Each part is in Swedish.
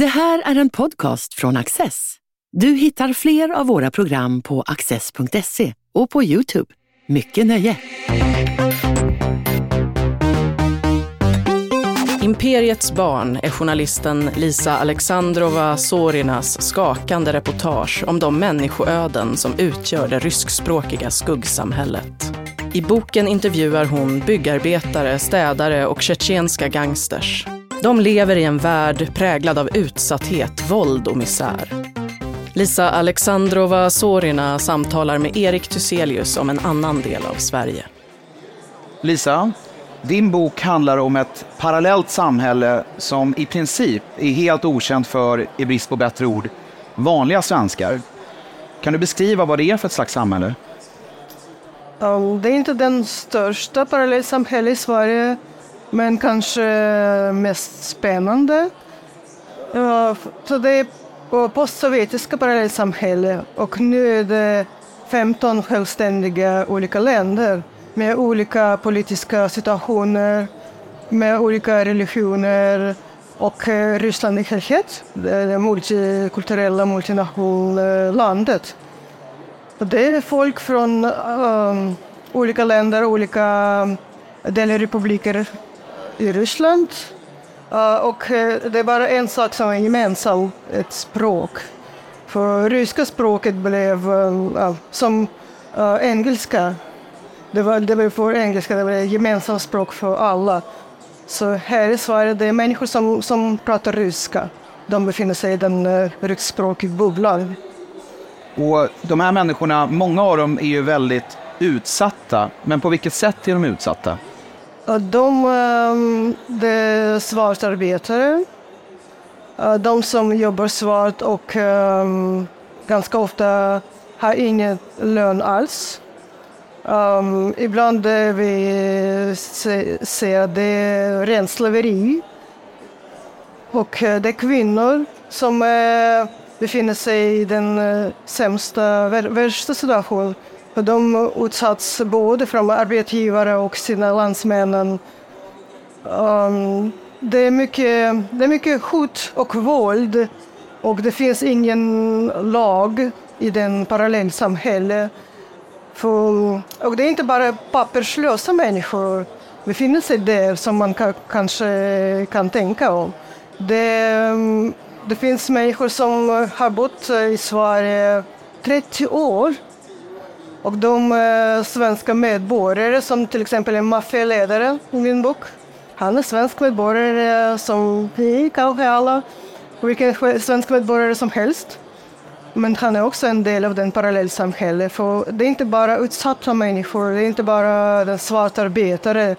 Det här är en podcast från Access. Du hittar fler av våra program på access.se och på Youtube. Mycket nöje! Imperiets barn är journalisten Lisa Alexandrova Sorinas skakande reportage om de människoöden som utgör det ryskspråkiga skuggsamhället. I boken intervjuar hon byggarbetare, städare och tjetjenska gangsters. De lever i en värld präglad av utsatthet, våld och misär. Lisa Alexandrova Sorina samtalar med Erik Thyselius om en annan del av Sverige. Lisa, din bok handlar om ett parallellt samhälle som i princip är helt okänt för, i brist på bättre ord, vanliga svenskar. Kan du beskriva vad det är för ett slags samhälle? Det är inte den största parallellsamhället i Sverige, men kanske mest spännande. Ja, så det är postsovjetiska parallellsamhälle och nu är det 15 självständiga olika länder med olika politiska situationer, med olika religioner och eh, Ryssland i helhet, det multikulturella multinationlandet. Det är folk från um, olika länder, olika eh, delrepubliker i Ryssland. Eh, och eh, det är bara en sak som är gemensam, ett språk. För ryska språket blev eh, som engelska det var, det var för engelska, det var ett gemensamt språk för alla. Så här i Sverige det är människor som, som pratar ryska. De befinner sig i den ryskspråkiga bubblan. Och de här människorna, många av dem är ju väldigt utsatta. Men på vilket sätt är de utsatta? De ehm, de är svartarbetare. De som jobbar svart och ehm, ganska ofta har ingen lön alls. Um, ibland vi ser det är renslaveri. Och eh, det är kvinnor som uh, befinner sig i den uh, sämsta, värsta situationen. De utsatts både från arbetsgivare och sina landsmän. Um, ehm, det, är mycket, det är mycket hot och våld och det finns ingen lag i den parallellsamhället för, och det är inte bara papperslösa människor befinner sig där som man ka, kanske kan tänka om. Det, det finns människor som har bott i Sverige 30 år och de eh, svenska medborgare som till exempel en maffialedare i min bok. Han är svensk medborgare som vi kanske alla, vilken svensk medborgare som helst. Men han är också en del av den parallellsamhället. För det är inte bara utsatta människor, det är inte bara den svarta arbetare.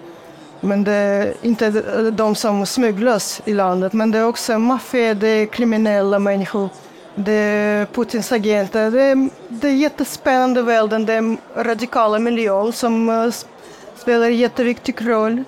Men det är inte de som smugglas i landet, men det är också maffia, det är kriminella människor. Det Putins agenter. Det det är jättespännande världen, är radikala miljöer som uh, spelar en jätteviktig roll.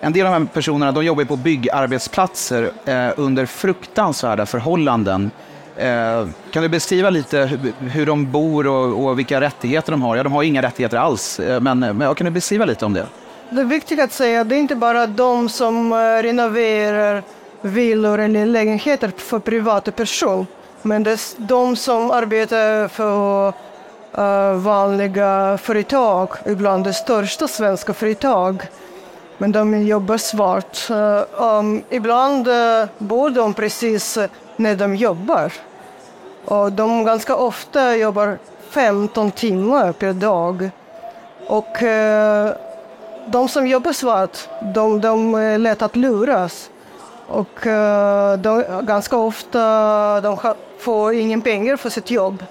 En del av de här personerna de jobbar på byggarbetsplatser eh, under fruktansvärda förhållanden. Eh, kan du beskriva lite hur de bor och, och, vilka rättigheter de har? Ja, de har inga rättigheter alls, eh, men, men kan du beskriva lite om det? Det är viktigt att säga att det är inte bara de som eh, renoverar villor eller lägenheter för privata personer, men det de som arbetar för uh, vanliga företag, ibland de största svenska företag. Men de jobbar svart. Uh, um, ibland uh, bor de precis när de jobbar. Och de ganska ofta jobbar 15 timmar per dag. Och eh, de som jobbar svart, de, de är lätt att luras. Och eh, de, ganska ofta de får ingen pengar för sitt jobb.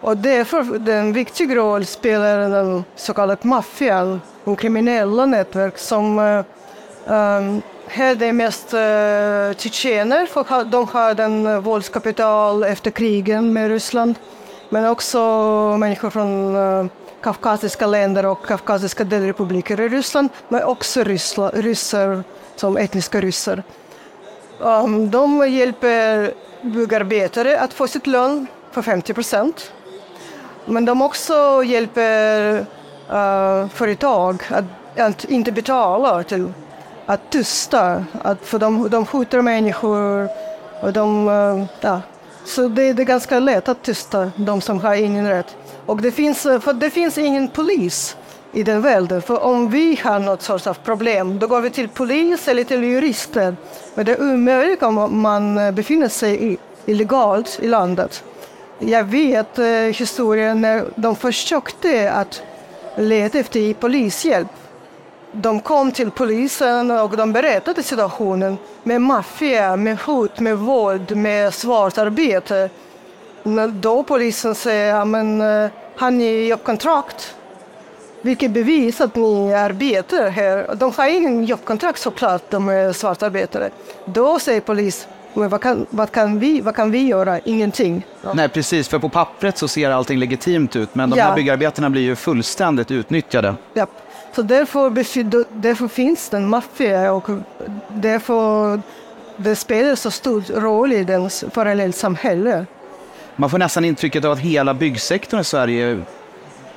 Och därför en viktig roll spelar den så kallade maffian, de kriminella nätverk som eh, um, här är mest uh, tjetjener, för de har den våldskapital efter krigen med Ryssland. Men också människor från eh, uh, kaukasiska länder och kaukasiska delrepubliker i Ryssland, men också ryssla, ryssar som etniska ryssar. Um, de hjälper byggarbetare att få sitt lön på 50 procent. Men de också hjälper uh, företag att, att inte betala till att tysta, att för de, de skjuter människor Och de, uh, ja. Så det, det, är ganska lätt att tysta de som har ingen rätt. Och det finns, eh, för det finns ingen polis i den världen. För om vi har något sorts av problem, då går vi till polis eller till jurister. Men det är omöjligt om man befinner sig illegalt i landet. Jag vet eh, historien när de försökte att leta efter polishjälp. De kom till polisen och de berättade situationen med maffia, med hot, med våld, med svartarbete. Då polisen säger, ja, men eh, har ni jobbkontrakt? Vilket bevis att ni arbetar här. De har ingen jobbkontrakt såklart, de är svartarbetare. Då säger polisen, men vad kan, vad kan, vi, vad kan vi göra? Ingenting. Ja. Nej, precis. För på pappret så ser allting legitimt ut, men de ja. här byggarbetarna blir ju fullständigt utnyttjade. Ja. Så därför, därför finns det en maffia och därför det spelar så stor roll i det parallellsamhälle. Man får nästan intrycket av att hela byggsektorn i Sverige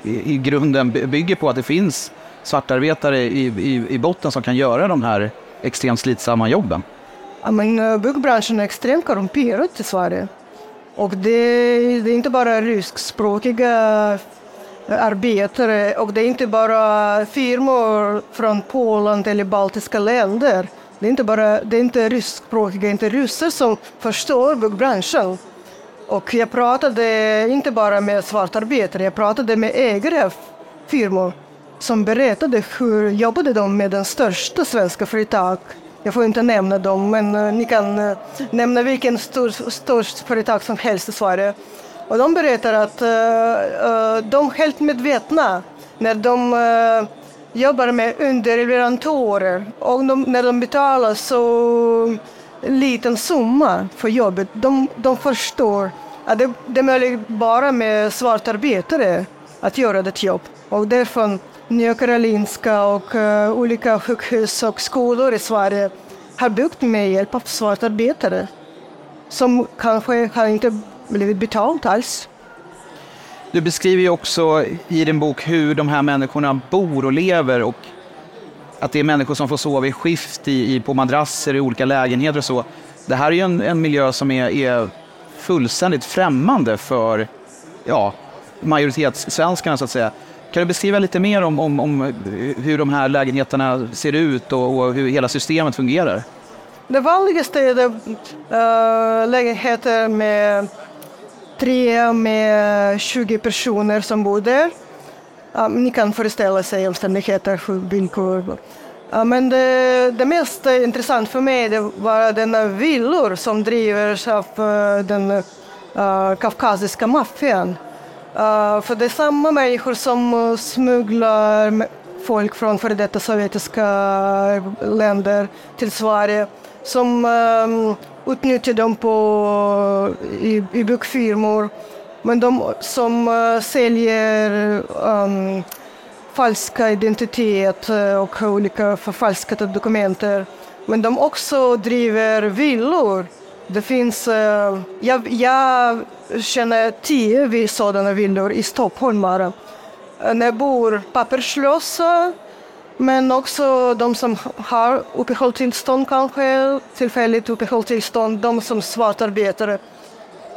i, i grunden bygger på att det finns svartarbetare i, i, i botten som kan göra de här extremt slitsamma jobben. Ja, men eh, byggbranschen är extremt korrumperad i Sverige. Och det, det är inte bara ryskspråkiga eh, arbetare och det är inte bara firmor från Polen eller baltiska länder. Det är inte bara det är inte ryskspråkiga, inte ryssar som förstår byggbranschen. Och jag pratade inte bara med svartarbetare, jag pratade med ägare av firmor som berättade hur jobbade de med den största svenska företag jag får inte nämna dem, men eh, ni kan eh, nämna vilken stor, stort företag som helst i Sverige. Och de berättar att uh, de är helt medvetna när de jobbar med underleverantörer och de, när de betalar så en liten summa för jobbet. De, de förstår att det, det är möjligt bara med svartarbetare att göra det jobb. Och därför Nya Karolinska och uh, olika sjukhus och skolor i Sverige har byggt med hjälp av svartarbetare som kanske har inte blivit betalt alls. Du beskriver ju också i din bok hur de här människorna bor och lever och att det är människor som får sova i skift i, i på madrasser i olika lägenheter och så. Det här är ju en, en miljö som är, är fullständigt främmande för ja, majoritetssvenskarna så att säga. Kan du beskriva lite mer om, om, om hur de här lägenheterna ser ut och, och, hur hela systemet fungerar? Det vanligaste är det, äh, eh, lägenheter med tre med 20 personer som bor där. Um, ni kan föreställa sig omständigheter, villkor. Uh, men det, det mest intressanta för mig det var denna villor som drivs av uh, den uh, kafkasiska maffian. Uh, för det är samma människor som uh, smugglar folk från före detta sovjetiska länder till Sverige som um, utnyttjar dem på, i, i byggfirmor. Men de som eh, säljer um, falska identitet eh, och olika förfalskade dokument. Men de också driver villor det finns, uh, jag, jag känner tio sådana villor i Stockholm bara. När jag bor papperslösa, men också de som har uppehållstillstånd kanske, tillfälligt uppehållstillstånd, de som svartarbetare.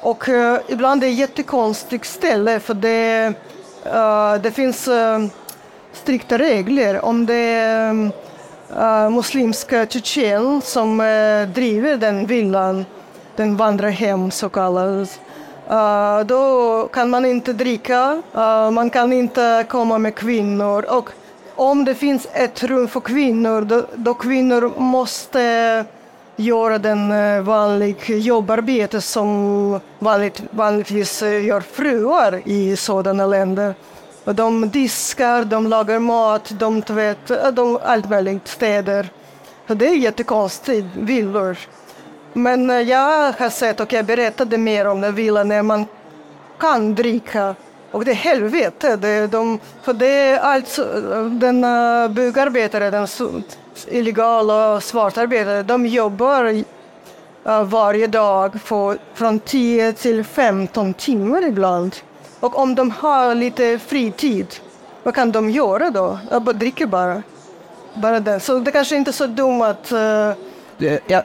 Och uh, ibland är det ett jättekonstigt ställe för det, uh, det finns uh, strikta regler. Om det är uh, muslimska tjetjen som driver den villan den vandrar hem så kallas, Uh, då kan man inte dricka, uh, man kan inte komma med kvinnor och om det finns ett rum för kvinnor då, då kvinnor måste göra den vanliga vanlig jobbarbete som vanligt, vanligtvis eh, gör fruar i sådana länder. Och de diskar, de lagar mat, de tvättar, eh, de, allt möjligt, städer. Så det är jättekonstigt, villor. Men jag har sett och jag berättade mer om den villan när man kan dricka. Och det är helvete. Det de, för det är alltså den byggarbetare, den illegala svartarbetare, de jobbar varje dag för, från 10 till 15 timmar ibland. Och om de har lite fritid, vad kan de göra då? De dricker bara. bara det. Så det kanske inte är så dumt att uh,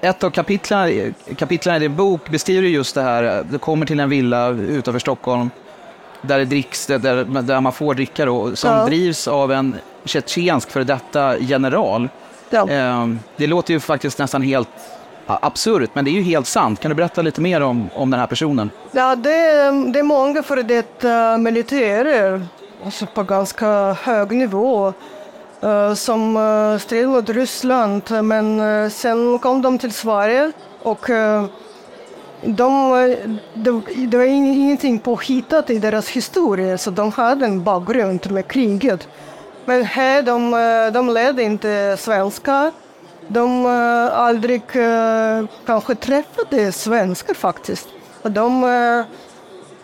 Ett av kapitlen, kapitlen i din bok beskriver just det här, du kommer till en villa utanför Stockholm där det dricks, där, där man får dricka då, som ja. drivs av en tjetjensk före detta general. Ja. Ehm, det låter ju faktiskt nästan helt absurt, men det är ju helt sant. Kan du berätta lite mer om, om den här personen? Ja, det, är, det är många före detta militärer, alltså på ganska hög nivå, uh, som uh, stred mot Ryssland, men sen kom de till Sverige och de, det, det var ingenting påhittat i deras historia, så de hade en bakgrund med kriget. Men här, de, eh, de lärde inte svenska. De eh, aldrig eh, kanske träffade svenskar faktiskt. Och de,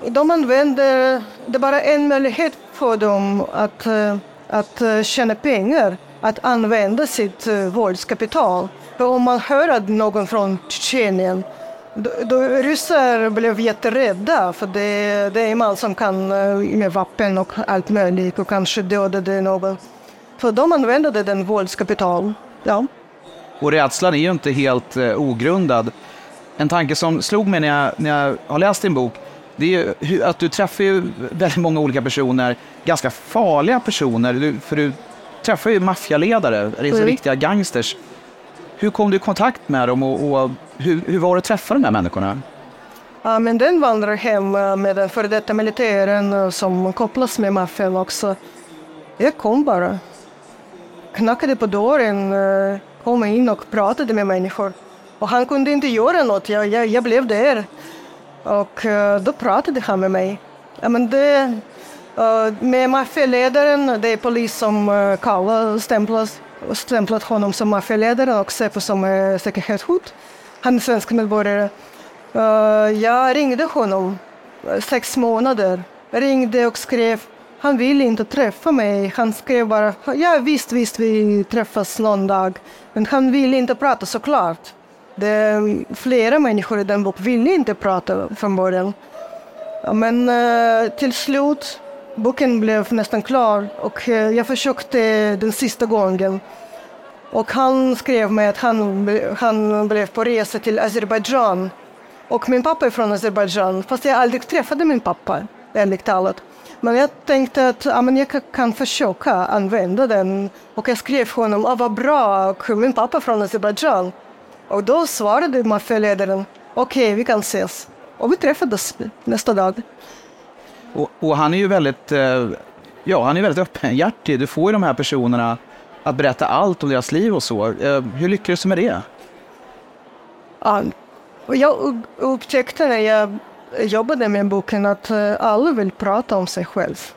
de använder, det är bara en möjlighet för dem att, att tjäna pengar, att använda sitt våldskapital. För om man hör att någon från Tjetjenien då, då ryssar blev jätterädda för det, det är man som kan med vapen och allt möjligt och kanske dödade någon. För de använde den våldskapital. Ja. Och rädslan är ju inte helt eh, ogrundad. En tanke som slog mig när jag, när jag har läst din bok, det är ju att du träffar ju väldigt många olika personer, ganska farliga personer, du, för du träffar ju maffialedare, mm. riktiga gangsters. Hur kom du i kontakt med dem och, och hur, hur var det att träffa de här människorna? Ja, men den vandrar hem eh, med den före detta militären eh, som kopplas med maffian också. Jag kom bara. Knackade på dörren eh, kom in och pratade med människor. Och han kunde inte göra något, jag, jag, jag blev där. Och då pratade han med mig. Ja, men det, med maffialedaren, det är polis som kallar och stämplas, stämplat honom som maffialedare och Säpo som eh, säkerhetshot. Han är svensk medborgare. Uh, jag ringde honom eh, sex månader. Jag ringde och skrev han ville inte träffa mig. Han skrev bara, ja visst, visst, vi träffas någon dag. Men han ville inte prata såklart. Det, flera människor i den boken ville inte prata från början. Men uh, till slut, boken blev nästan klar och eh, jag försökte den sista gången. Och han skrev mig att han, han blev på resa till Azerbajdzjan. Och min pappa är från Azerbajdzjan, fast jag aldrig träffade min pappa, ärligt talat. Men jag tänkte att ja, men jag kan försöka använda den. Och jag skrev honom, ah, vad bra, och min pappa är från Azerbajdzjan. Och då svarade maffialedaren, okej, okay, vi kan ses. Och vi träffades nästa dag. Och, och, han är ju väldigt, eh, ja, han är väldigt öppenhjärtig. Du får ju de här personerna att berätta allt om deras liv och så. Eh, hur lyckades du med det? Ja, jag upptäckte när jag jobbade med boken att eh, alla vill prata om sig själv.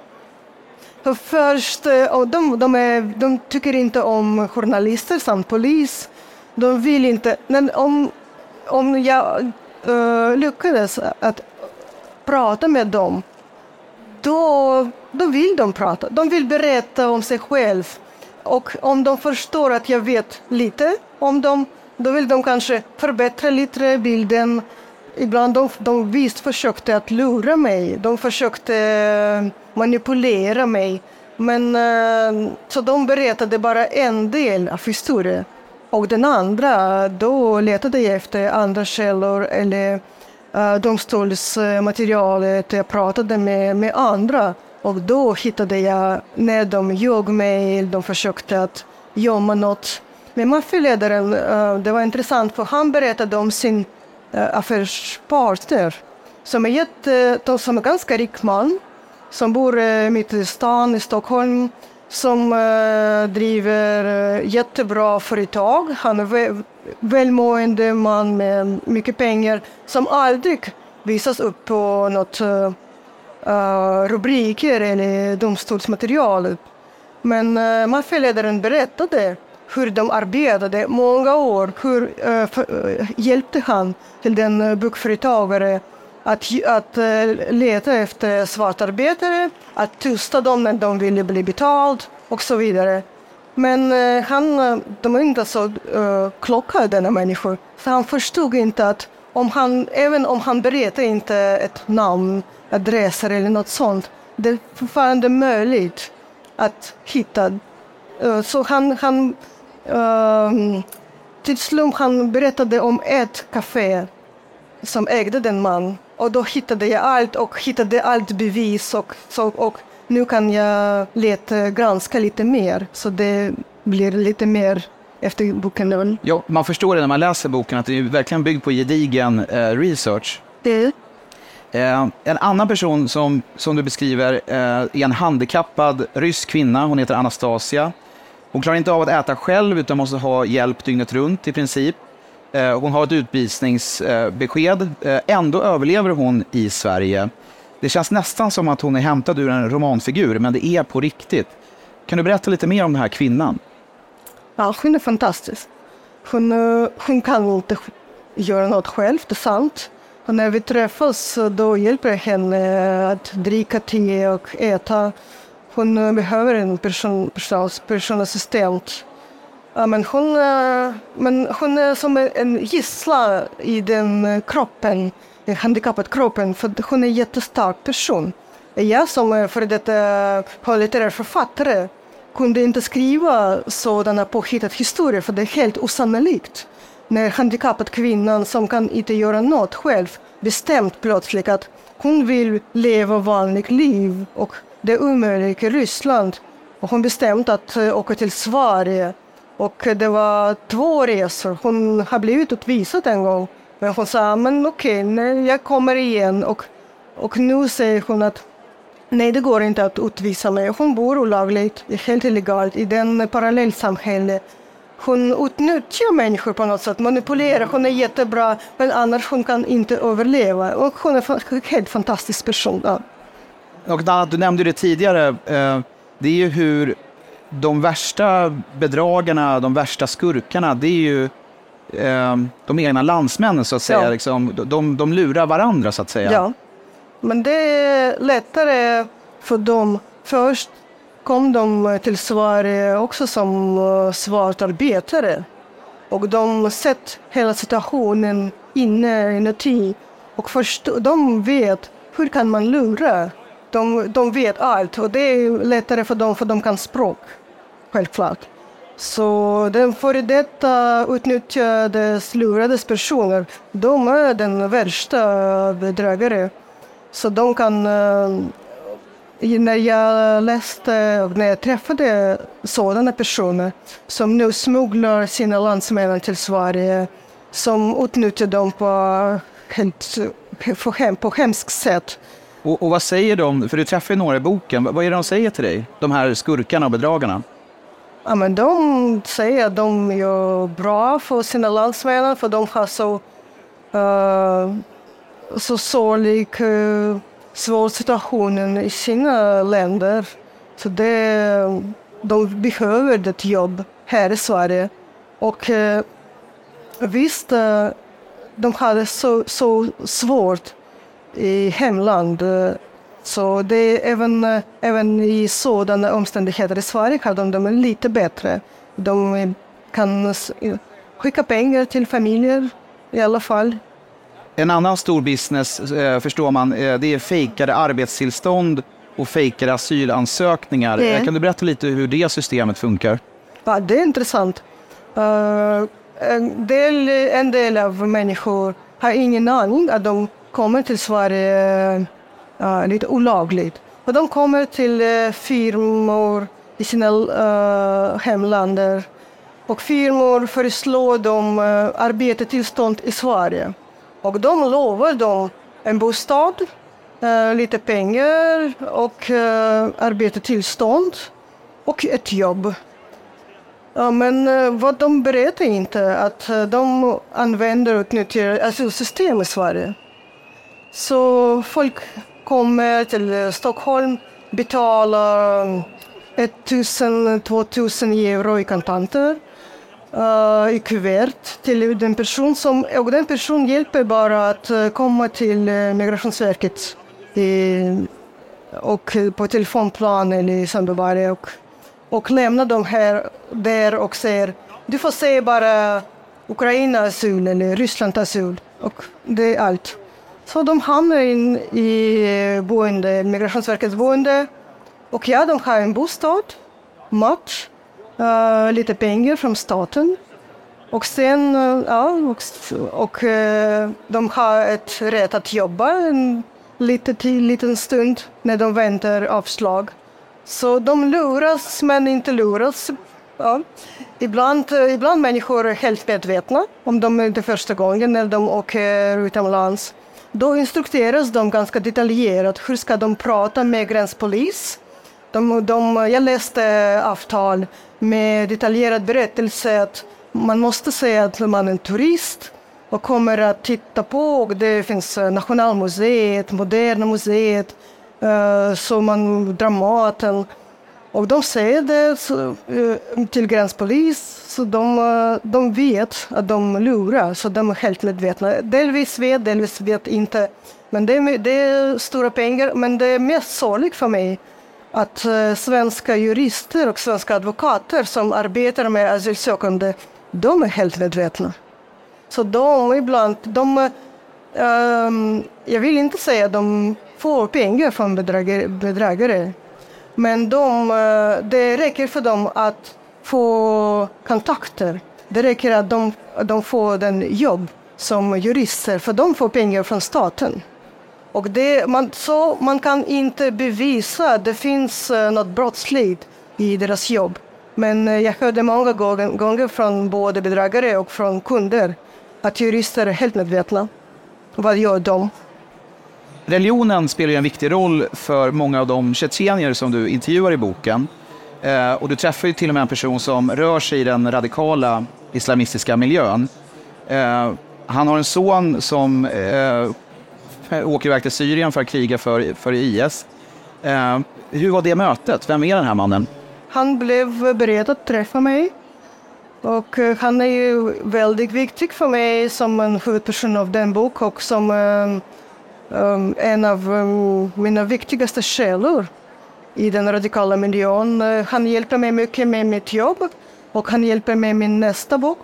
För först, eh, och de, de, är, de tycker inte om journalister samt polis. De vill inte, men om, om jag uh, lyckades att prata med dem, då, då vill de prata. De vill berätta om sig själv. Och om de förstår att jag vet lite om dem, då vill de kanske förbättra lite bilden Ibland de, de visst försökte att lura mig. De försökte eh, manipulera mig. Men eh, så de berättade bara en del av historien. Och den andra, då letade jag efter andra källor eller Eh, domstolsmaterialet. Jag pratade med, med andra. Och då hittade jag när de ljög mig, de försökte att gömma något. Men maffialedaren, eh, det var intressant för han berättade om sin eh, affärspartner som är, jätte, som är ganska rik man som bor mitt i stan i Stockholm som eh, driver eh, jättebra företag. Han är väl, välmående man med mycket pengar som aldrig visas upp på något eh, rubriker eller domstolsmaterial. Men uh, maffialedaren berättade hur de arbetade många år. Hur uh, för, uh, hjälpte han till den uh, bokföretagare att, att eh, leta efter svartarbetare, att tysta dem när de ville bli betalt och så vidare. Men eh, han, eh, de är inte så uh, kloka, denna människor. Så han förstod inte att om han, även om han berättade inte ett namn, adresser eller något sånt, det är fortfarande möjligt att hitta. Så han, han uh, till slut han berättade om ett café som ägde den man. Och då hittade jag allt och hittade allt bevis och, så, och nu kan jag leta, granska lite mer. Så det blir lite mer efter boken. Ja, man förstår det när man läser boken att det är verkligen byggd på gedigen eh, research. Det. Eh, en annan person som, som du beskriver eh, är en handikappad rysk kvinna. Hon heter Anastasia. Hon klarar inte av att äta själv utan måste ha hjälp dygnet runt i princip. Eh, hon har ett utvisningsbesked. Eh, ändå överlever hon i Sverige. Det känns nästan som att hon är hämtad ur en romanfigur, men det är på riktigt. Kan du berätta lite mer om den här kvinnan? Ja, hon är fantastisk. Hon, eh, hon kan inte göra något själv, det är sant. Och när vi träffas då hjälper jag henne att dricka te och äta. Hon behöver en person, person, personassistent. Ja, men, hon, eh, men hon är som en gissla i den kroppen, den handikappade kroppen, för hon är en jättestark person. Jag som eh, före detta litterär författare kunde inte skriva sådana påhittade historier, för det är helt osannolikt. När handikappad kvinnan som kan inte göra något själv bestämt plötsligt att hon vill leva vanligt liv och det är omöjligt i Ryssland. Och hon bestämt att eh, åka till Sverige och det var två resor. Hon har blivit utvisad en gång. Men hon sa, men okej, okay, jag kommer igen. Och, och nu säger hon att nej, det går inte att utvisa mig. Hon bor olagligt, helt illegalt, i den parallellsamhälle. Hon utnyttjar människor på något sätt, manipulerar. Hon är jättebra, men annars hon kan inte överleva. Och hon är en helt fantastisk person. Ja. Och du nämnde det tidigare, eh, det är ju hur de värsta bedragarna, de värsta skurkarna, det är ju eh, de egna landsmännen så att säga. Ja. Liksom, de, de lurar varandra så att säga. Ja, men det är lättare för dem. Först kom de till Sverige också som uh, svartarbetare. Och de sett hela situationen inne inuti. Och först, de vet hur kan man lura. De, de vet allt och det är lättare för dem för de kan språk självklart. Så den före detta utnyttjades, lurades personer, de är den värsta bedragare. Så de kan... Eh, när jag läste och när jag träffade sådana personer som nu smugglar sina landsmän till Sverige, som utnyttjar dem på, helt, hem, på hemskt sätt. Och, och vad säger de, för du träffar ju några i boken, vad är det de säger till dig, de här skurkarna och bedragarna? Ja, men de säger att de gör bra för sina landsmän för de har så, uh, så sorglig, uh, svår situation i sina länder. Så det, de behöver ett jobb här i Sverige. Och uh, visst, uh, de hade så, så svårt i hemlandet så det är även, även i sådana omständigheter i Sverige har de dem lite bättre. De kan skicka pengar till familjer i alla fall. En annan stor business, eh, förstår man, eh, det är fejkade arbetstillstånd och fejkade asylansökningar. Mm. Kan du berätta lite hur det systemet funkar? Ja, det är intressant. en, del, en del av människor har ingen aning att de kommer till Sverige uh, lite olagligt. Och de kommer till uh, firmor i sina uh, hemländer och firmor föreslår dem uh, arbetstillstånd i Sverige. Och de lovar dem en bostad, uh, lite pengar och uh, arbetstillstånd och ett jobb. Ja, men vad de berättar inte att de använder och utnyttjar asylsystemet alltså, i Sverige. Så folk kommer till eh, Stockholm, betalar eh, 1000-2000 euro i kontanter uh, i kuvert till den person som, och den personen hjälper bara att komma till Migrationsverket i, och på telefonplan eller i Sundbyberg och, och lämna dem här där och säger du får säga bara Ukraina asyl eller Ryssland asyl och det är allt. Så de hamnar in i eh, boende, Migrationsverkets boende. Och ja, de har en bostad, mat, uh, eh, lite pengar från staten. Och sen, uh, ja, och, och uh, de har ett rätt att jobba en lite till, liten stund när de väntar avslag. Så de luras men inte luras. Ja. Ibland, eh, ibland människor är helt medvetna om de inte det första gången när de åker utomlands. Då instrukteras de ganska detaljerat. Hur ska de prata med gränspolis? De, de, jag läste avtal med detaljerad berättelse att man måste säga att man är en turist och kommer att titta på. Och det finns eh, Nationalmuseet, Moderna museet, eh, så man, Dramaten. Och de säger det så, eh, till gränspolis, så de, eh, de vet att de lurar, så de är helt medvetna. Delvis vet, delvis vet inte. Men det är, det är stora pengar, men det är mest sorgligt för mig att eh, svenska jurister och svenska advokater som arbetar med asylsökande de är helt medvetna. Så de ibland, de, um, jag vill inte säga att de får pengar från bedragare, bedragare men de, eh, det räcker för dem att få kontakter. Det räcker att de, de får den jobb som jurister, för de får pengar från staten. Och det, man, så man kan inte bevisa att det finns eh, något brottsligt i deras jobb. Men eh, jag hörde många gånger från både bedragare och från kunder att jurister är helt medvetna. Vad gör de? Religionen spelar en viktig roll för många av de tjetjenier som du intervjuar i boken. Eh, och du träffar ju till och med en person som rör sig i den radikala islamistiska miljön. Eh, han har en son som eh, åker iväg till Syrien för att kriga för, för IS. hur var det mötet? Vem är den här mannen? Han blev beredd att träffa mig. Och han är ju väldigt viktig för mig som en huvudperson av den boken och som Ehm, en av um, mina viktigaste källor i den radikala miljön. Uh, han hjälper mig mycket med mitt jobb och han hjälper mig med min nästa bok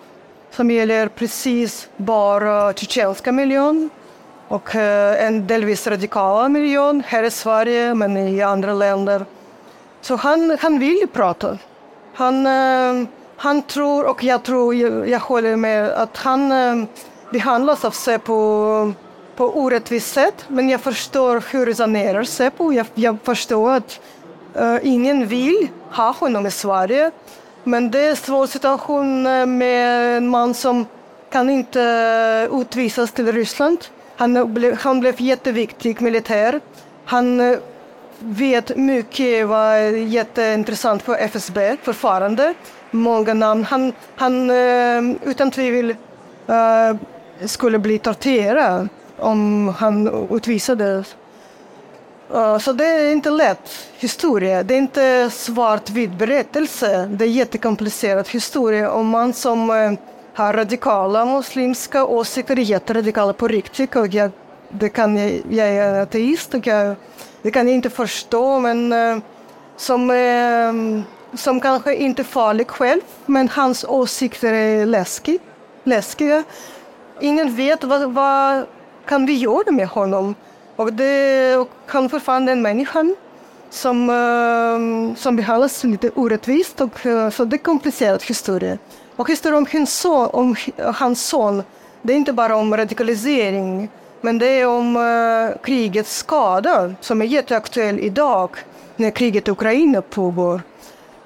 som gäller precis bara tjetjenska miljön och uh, en delvis radikala miljön här i Sverige men i andra länder. Så han, han vill prata. Han, uh, han tror, och jag tror, jag, jag håller med, att han uh, behandlas av Säpo på orättvist sätt. Men jag förstår hur resonerar Säpo. Jag, jag förstår att uh, ingen vill ha honom i Sverige. Men det är en svår situation eh, med en man som kan inte eh, utvisas till Ryssland. Han, blev, han blev jätteviktig militär. Han vet mycket, var jätteintressant för FSB förfarande. Många namn. Han, han utan tvivel uh, skulle bli torterad om han utvisades. Eh, så det är inte lätt historia. Det är inte svartvit berättelse. Det är jättekomplicerad historia om man som eh, har radikala muslimska åsikter, jätteradikala på riktigt. Och jag, det kan jag, jag är ateist och jag det kan jag inte förstå, men eh, som, som kanske inte är farlig själv, men hans åsikter är läskig, läskiga. Ingen vet vad, vad kan vi göra med honom. Och, det, och han fortfarande en människa som, uh, som behandlas lite orättvist. Och, uh, så det är en komplicerad historia. Och historien om, hans son, om hans son, det är inte bara om radikalisering men det är om uh, krigets skada som är jätteaktuell idag när kriget i Ukraina pågår.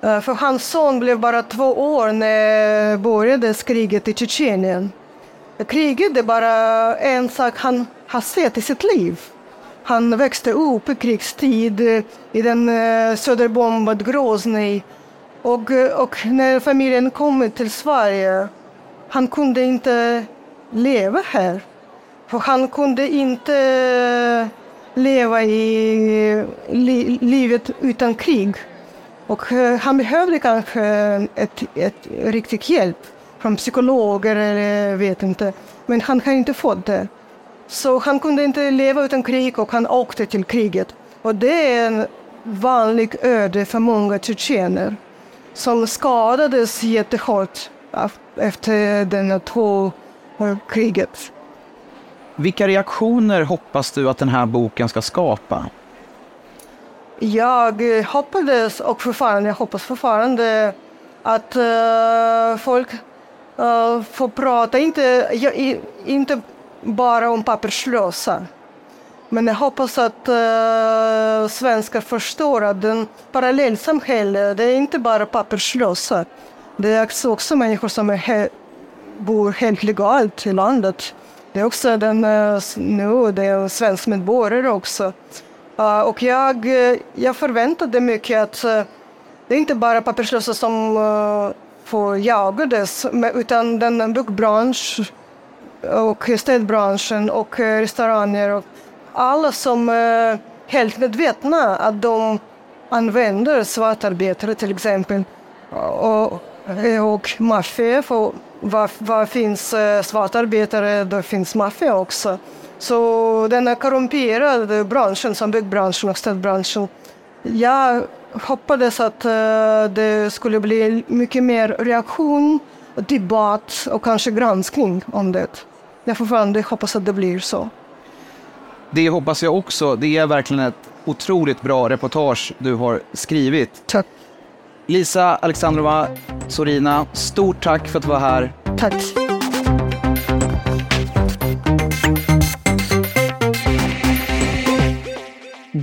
Uh, för hans son blev bara två år när började kriget i Tjetjenien. Kriget är bara en sak han har sett i sitt liv. Han växte upp i krigstid eh, i den eh, söderbombade Groznyj. Och, eh, och när familjen kom till Sverige, han kunde inte leva här. För han kunde inte leva i li livet utan krig. Och han behövde kanske ett, ett riktigt hjälp från psykologer eller vet inte. Men han har inte fått det. Så han kunde inte leva utan krig och han åkte till kriget. Och det är en vanlig öde för många tjetjener som skadades jättehårt efter det två kriget. Vilka reaktioner hoppas du att den här boken ska skapa? Jag hoppades och fortfarande, jag hoppas fortfarande att uh, folk uh, få prata, inte, jag, inte bara om papperslösa. Men jag hoppas att uh, svenskar förstår att den parallellsamhälle, det är inte bara papperslösa. Det är också människor som är he bor helt legalt i landet. Det är också den, uh, nu, det är svensk medborgare också. Uh, och jag, jag förväntade mycket att uh, det är inte bara papperslösa som uh, jagades, utan den bokbransch och städbranschen och eh, restauranger och alla som är helt medvetna att de använder svartarbetare till exempel och, eh, och maffia. För var, var finns svartarbetare, där finns maffia också. Så den korrumperade branschen som byggbranschen och städbranschen. Jag hoppades att det skulle bli mycket mer reaktion, debatt och kanske granskning om det. Jag fortfarande hoppas att det blir så. Det hoppas jag också. Det är verkligen ett otroligt bra reportage du har skrivit. Tack. Lisa Alexandrova Sorina, stort tack för att du var här. Tack.